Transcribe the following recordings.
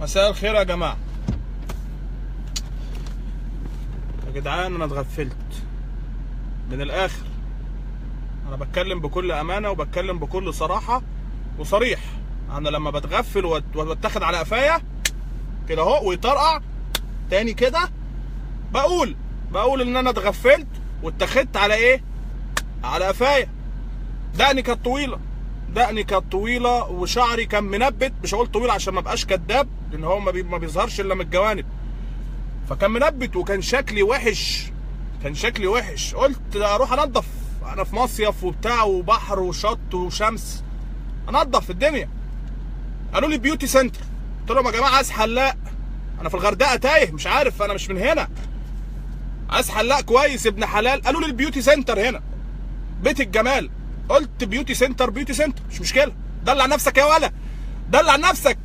مساء الخير يا جماعة. يا جدعان أنا اتغفلت. من الآخر أنا بتكلم بكل أمانة وبتكلم بكل صراحة وصريح. أنا لما بتغفل وأت- واتاخد على قفايا كده أهو ويطرقع تاني كده بقول بقول إن أنا اتغفلت واتخذت على إيه؟ على قفايا. دقني كانت طويلة دقني كانت طويلة وشعري كان منبت مش هقول طويل عشان ما ابقاش كداب لأن هو ما, بي... ما بيظهرش إلا من الجوانب. فكان منبت وكان شكلي وحش. كان شكلي وحش. قلت أروح انضف أنا في مصيف وبتاع وبحر وشط وشمس. انضف الدنيا. قالوا لي beauty center قلت لهم يا جماعة عايز حلاق. أنا في الغردقة تايه. مش عارف. أنا مش من هنا. عايز حلاق كويس ابن حلال. قالوا لي ال beauty center هنا. بيت الجمال. قلت beauty center beauty center مش مشكلة. دلع نفسك يا ولا. دلع نفسك.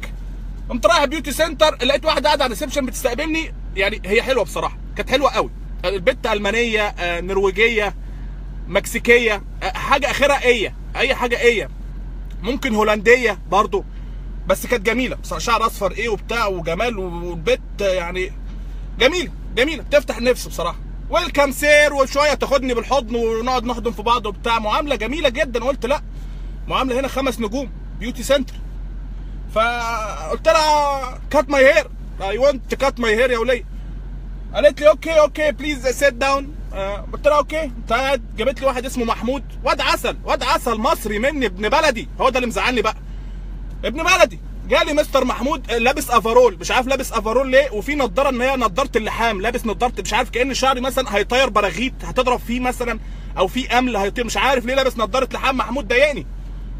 قمت رايح beauty center لقيت واحدة قاعدة على ال reception بتستقبلني. يعني هي حلوة بصراحة. كانت حلوة قوي. البت ألمانية آه، نرويجية مكسيكية آه، حاجة أخرها إيه؟ أي حاجة إيه؟ ممكن هولندية برضو. بس كانت جميلة. بصراحة شعر أصفر إيه وبتاع وجمال والبت يعني جميلة جميلة. بتفتح النفس بصراحة. welcome sir وشوية تاخدني بالحضن ونقعد نحضن في بعض وبتاع. معاملة جميلة جدا. قلت لا معاملة هنا خمس نجوم. beauty center فقلت لها cut my hair I want cut my hair يا ولية. قالت لي okay okay please sit down قلت لها okay قاعد جابت لي واحد اسمه محمود. واد عسل واد عسل مصري مني ابن بلدي. هو ده اللي مزعلني بقى. ابن بلدي. جالي مستر محمود لابس افرول مش عارف لابس افرول ليه؟ وفي نضارة إن هي نضارة اللحام. لابس نضارة مش عارف كأن شعري مثلا هيطير براغيث هتضرب فيه مثلا أو في أمل هيطير. مش عارف ليه لابس نضارة لحام. محمود ضايقني.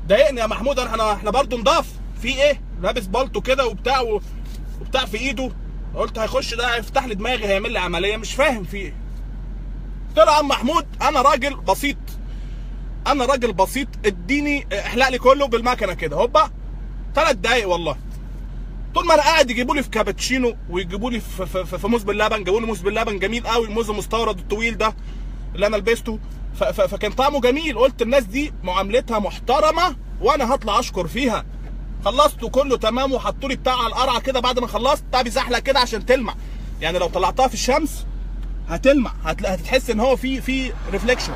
ضايقني يا محمود. إحنا إحنا برضه نضاف. في إيه؟ لابس بالطو كده وبتاع. وبتاع في ايده. قلت هيخش ده هيفتح لي دماغي هيعمل لي عملية مش فاهم في إيه. يا عم محمود أنا راجل بسيط. أنا راجل بسيط اديني احلق لي كله بالمكنة كده. هوبا. ثلاث دقايق والله. طول ما أنا قاعد يجيبوا لي في كابتشينو ويجيبوا لي في, في, في, في موز باللبن جابوا لي موز باللبن جميل قوي الموز المستورد الطويل ده اللي أنا لبسته. فكان طعمه جميل. قلت الناس دي معاملتها محترمة وأنا هطلع أشكر فيها. خلصته كله تمام وحطوا لي بتاع على القرعة كده بعد ما خلصت بتاع بيزحلق كده عشان تلمع. يعني لو طلعتها في الشمس هتلمع هتحس إن هو في في reflection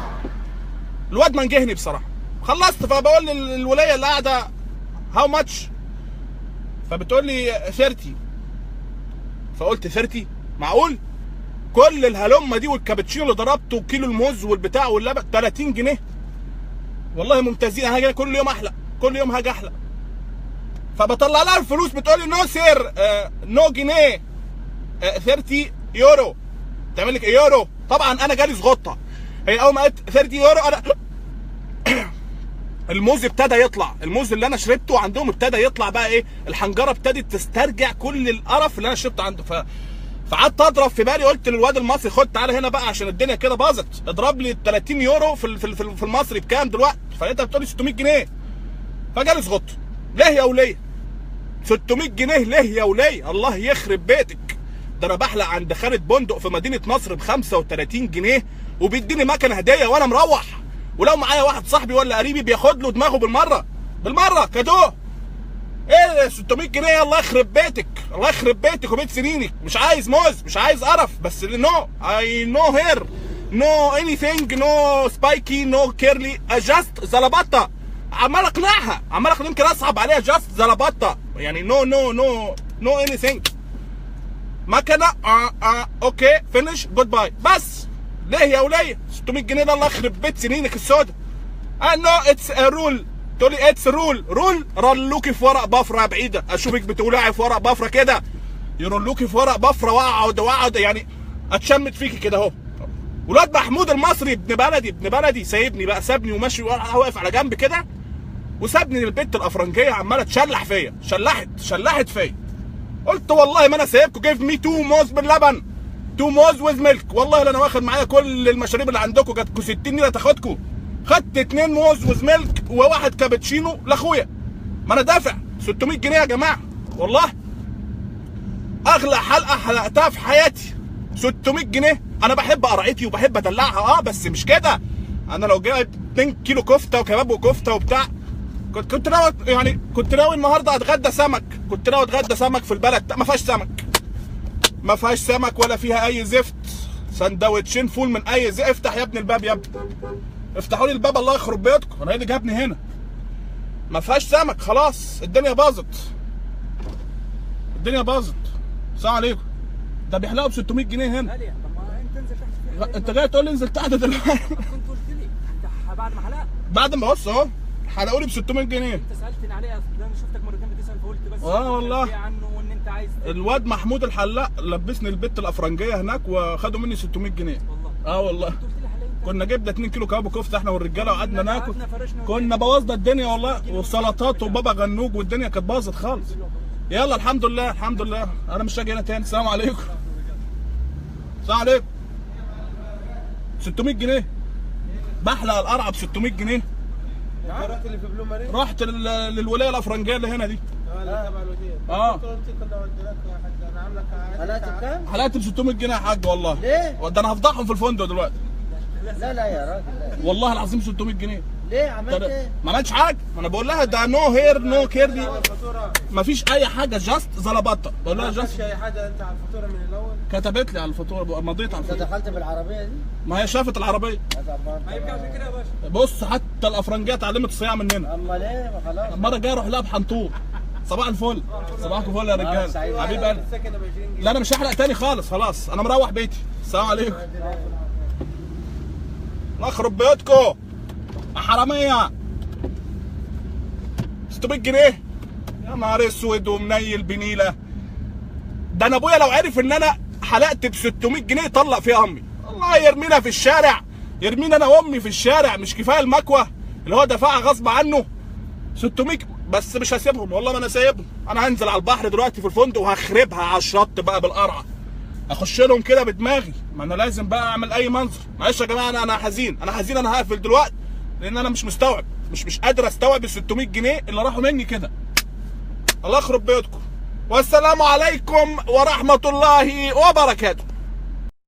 الواد منجهني بصراحة. خلصت فبقول لل- للولاية اللي قاعدة how much فبتقول لي 30 فقلت 30 معقول؟ كل الهلمه دي والكابتشينو اللي ضربته وكيلو الموز والبتاع واللبن 30 جنيه. والله ممتازين هاجي كل يوم أحلق كل يوم هاجي أحلق. فبطلع لها الفلوس بتقول لي no sir آه no جنيه آه 30 يورو. تعمل لك يورو. طبعا أنا جالي زغطة. هي أول ما قالت 30 يورو أنا الموز ابتدى يطلع. الموز اللي أنا شربته عندهم ابتدى يطلع بقى إيه؟ الحنجرة ابتدت تسترجع كل القرف اللي أنا شربته عنده. ف فقعدت أضرب في بالي قلت للواد المصري خد تعالى هنا بقى عشان الدنيا كده باظت. اضرب لي 30 يورو في في في ال- في المصري بكام دلوقتي؟ فلقيتها بتقول لي 600 جنيه. فجالي زغط ليه يا ولية؟ 600 جنيه ليه يا وليه الله يخرب بيتك. ده أنا بحلق عند خالد بندق في مدينة نصر ب 35 جنيه وبيديني مكنة هدية وأنا مروح. ولو معايا واحد صاحبي ولا قريبي بياخد له دماغه بالمرة. بالمرة كادو. إيه 600 جنيه الله يخرب بيتك. الله يخرب بيتك وبيت سنينك. مش عايز موز مش عايز قرف بس no I no hair no anything no spiky no curly just زلبطة. عمال اقنعها. عمال يمكن اصعب عليها just زلبطة. يعني no no no no anything مكنة آه آه okay finish good bye بس ليه يا وليه 600 جنيه ده الله يخرب بيت سنينك السودا I know it's a rule. تقول لي it's rule rule رلوكي في ورق بفرة بعيدة. أشوفك بتولعي في ورق بفرة كده. يرلوكي في ورق بفرة واقعد واقعد يعني أتشمت فيكي كده أهو. ولاد محمود المصري ابن بلدي ابن بلدي سايبني بقى سابني وماشي واقف على جنب كده. وسابني البت الأفرنجية عمالة تشلح فيا. شلحت شلحت فيا. قلت والله ما أنا سايبكم give me two موز باللبن. two موز with milk والله أنا واخد معايا كل المشاريب اللي عندكم جاتكم 60 ليره تاخدكم خدت اتنين موز ويز ميلك وواحد كابتشينو لأخويا. ما أنا دافع. 600 جنيه يا جماعة. والله أغلى حلقة حلقتها في حياتي. 600 جنيه. أنا بحب قرعتي وبحب أدلعها. آه بس مش كده. أنا لو جايب 2 كيلو كفتة وكباب وكفتة وبتاع كنت كنت ناوي يعني كنت ناوي النهارده أتغدى سمك. كنت ناوي أتغدى سمك في البلد. ما فيهاش سمك. ما فيهاش سمك ولا فيها أي زفت. سندوتشين فول من أي زفت. افتح يا ابني الباب يا ابني. افتحوا لي الباب الله يخرب بيتكم. أنا إيه اللي جابني هنا. ما فيهاش سمك. خلاص الدنيا باظت. الدنيا باظت. السلام عليكم. ده بيحلقوا ب 600 جنيه هنا. غالية طب ما انت انزل تحت. انت جاي تقول لي انزل تحت دلوقتي؟ كنت قلت لي. بعد ما حلقت. بعد ما بص اهو. حلقوا لي ب 600 جنيه. انت سألتني عليه أصل أنا شفتك مرتين بتسأل فقلت بس آه والله. عنه وإن أنت عايز الواد محمود الحلاق لبسني البت الأفرنجية هناك وخدوا مني 600 جنيه. والله. آه والله. كنا جبنا 2 كيلو كباب كفته إحنا والرجالة وقعدنا ناكل. كنا بوظنا الدنيا والله. والسلطات وبابا غنوج والدنيا كانت باظت خالص. يلا الحمد لله الحمد لله. أنا مش هاجي هنا تاني. السلام عليكم. السلام عليكم. 600 جنيه. بحلق القرعة ب 600 جنيه. رحت اللي في بلو مارين؟ رحت لل- للولاية الأفرنجية اللي هنا دي آه اللي تبع الوزير آه. قلت كنا وديناك يا حاج أنا عاملك حلقت بكام؟ حلقت ب 600 جنيه يا حاج والله ليه؟ ده أنا هفضحهم في الفندق دلوقتي لا لا يا راجل لا والله العظيم 600 جنيه ليه عملت إيه؟ ما عملتش حاجة؟ ما أنا بقول لها ده no hair no care دي. ما فيش أي حاجة just زلبطه بقول لها ما just فيش أي حاجة أنت على الفاتورة من الأول؟ كتبت لي على الفاتورة مضيت على أنت الفاتورة. دخلت بالعربية دي؟ ما هي شافت العربية. ما يبقى عشان كده يا باشا. بص حتى الأفرنجية اتعلمت الصياعة مننا امال إيه ما خلاص. المرة الجاية أروح لها بحنطور. صباح الفل. صباحكم فل يا رجاله سعيد. حبيب قلبي. 20 جنيه لا أنا مش هحلق تاني خالص خلاص. أنا مروح بيتي. السلام عليكم. الله يخرب بيوتكم. حرامية. 600 جنيه يا نهار أسود ومنيل بنيلة. ده أنا أبويا لو عرف إن أنا حلقت ب 600 جنيه يطلق فيها أمي. الله يرمينا في الشارع. يرمينا أنا وأمي في الشارع مش كفاية المكوة. اللي هو دفعها غصب عنه. 600 بس مش هسيبهم. والله ما أنا سايبهم. أنا هنزل على البحر دلوقتي في الفندق وهخربها على الشط بقى بالقرعة. أخش لهم كده بدماغي. ما أنا لازم بقى أعمل أي منظر. معلش يا جماعة أنا أنا حزين. أنا حزين أنا هقفل دلوقتي. لأن أنا مش مستوعب مش مش قادر أستوعب ال 600 جنيه اللي راحوا مني كده. الله يخرب بيوتكم. والسلام عليكم ورحمة الله وبركاته.